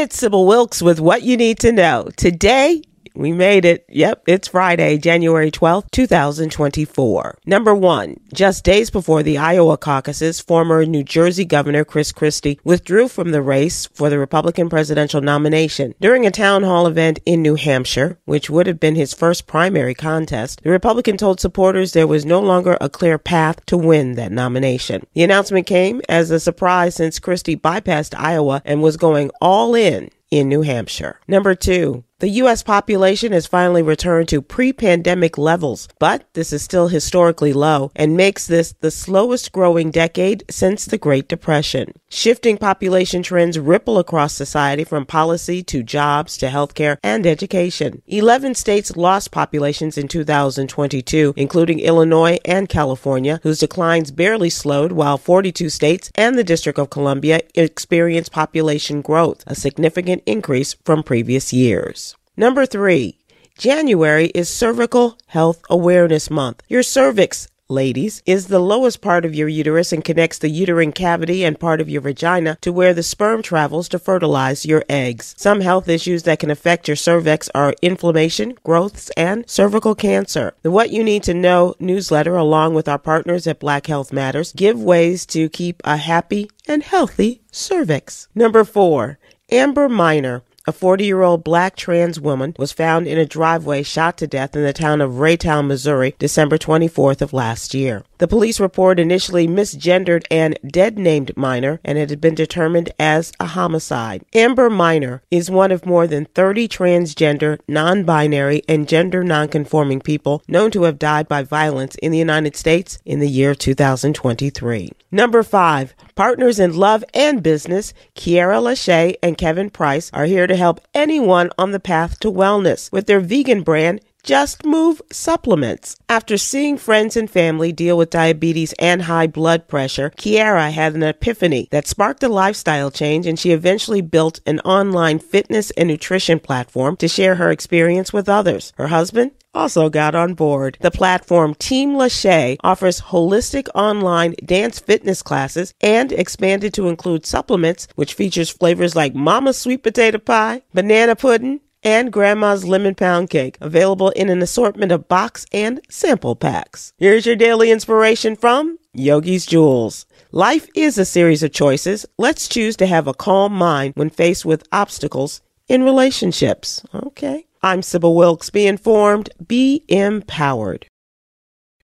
It's Sybil Wilkes with what you need to know. Today, we made it. Yep, it's Friday, January 12th, 2024. Number one, just days before the Iowa caucuses, former New Jersey Governor Chris Christie withdrew from the race for the Republican presidential nomination. During a town hall event in New Hampshire, which would have been his first primary contest, the Republican told supporters there was no longer a clear path to win that nomination. The announcement came as a surprise since Christie bypassed Iowa and was going all in in New Hampshire. Number two, the U.S. population has finally returned to pre pandemic levels, but this is still historically low and makes this the slowest growing decade since the Great Depression. Shifting population trends ripple across society from policy to jobs to healthcare and education. 11 states lost populations in 2022, including Illinois and California, whose declines barely slowed, while 42 states and the District of Columbia experienced population growth, a significant increase from previous years. Number three, January is Cervical Health Awareness Month. Your cervix, ladies, is the lowest part of your uterus and connects the uterine cavity and part of your vagina to where the sperm travels to fertilize your eggs. Some health issues that can affect your cervix are inflammation, growths, and cervical cancer. The What You Need to Know newsletter, along with our partners at Black Health Matters, give ways to keep a happy and healthy cervix. Number four, Amber Minor a 40 year old black trans woman was found in a driveway shot to death in the town of Raytown, Missouri, December 24th of last year. The police report initially misgendered and dead named Minor and it had been determined as a homicide. Amber Minor is one of more than 30 transgender, non binary, and gender non-conforming people known to have died by violence in the United States in the year 2023. Number five, partners in love and business, Kiara Lachey and Kevin Price are here to help anyone on the path to wellness with their vegan brand, just Move Supplements. After seeing friends and family deal with diabetes and high blood pressure, Kiara had an epiphany that sparked a lifestyle change and she eventually built an online fitness and nutrition platform to share her experience with others. Her husband, also got on board. The platform Team Lachey offers holistic online dance fitness classes and expanded to include supplements, which features flavors like Mama's sweet potato pie, banana pudding, and Grandma's Lemon Pound Cake, available in an assortment of box and sample packs. Here's your daily inspiration from Yogi's Jewels. Life is a series of choices. Let's choose to have a calm mind when faced with obstacles in relationships. Okay. I'm Sybil Wilkes. Be informed, be empowered.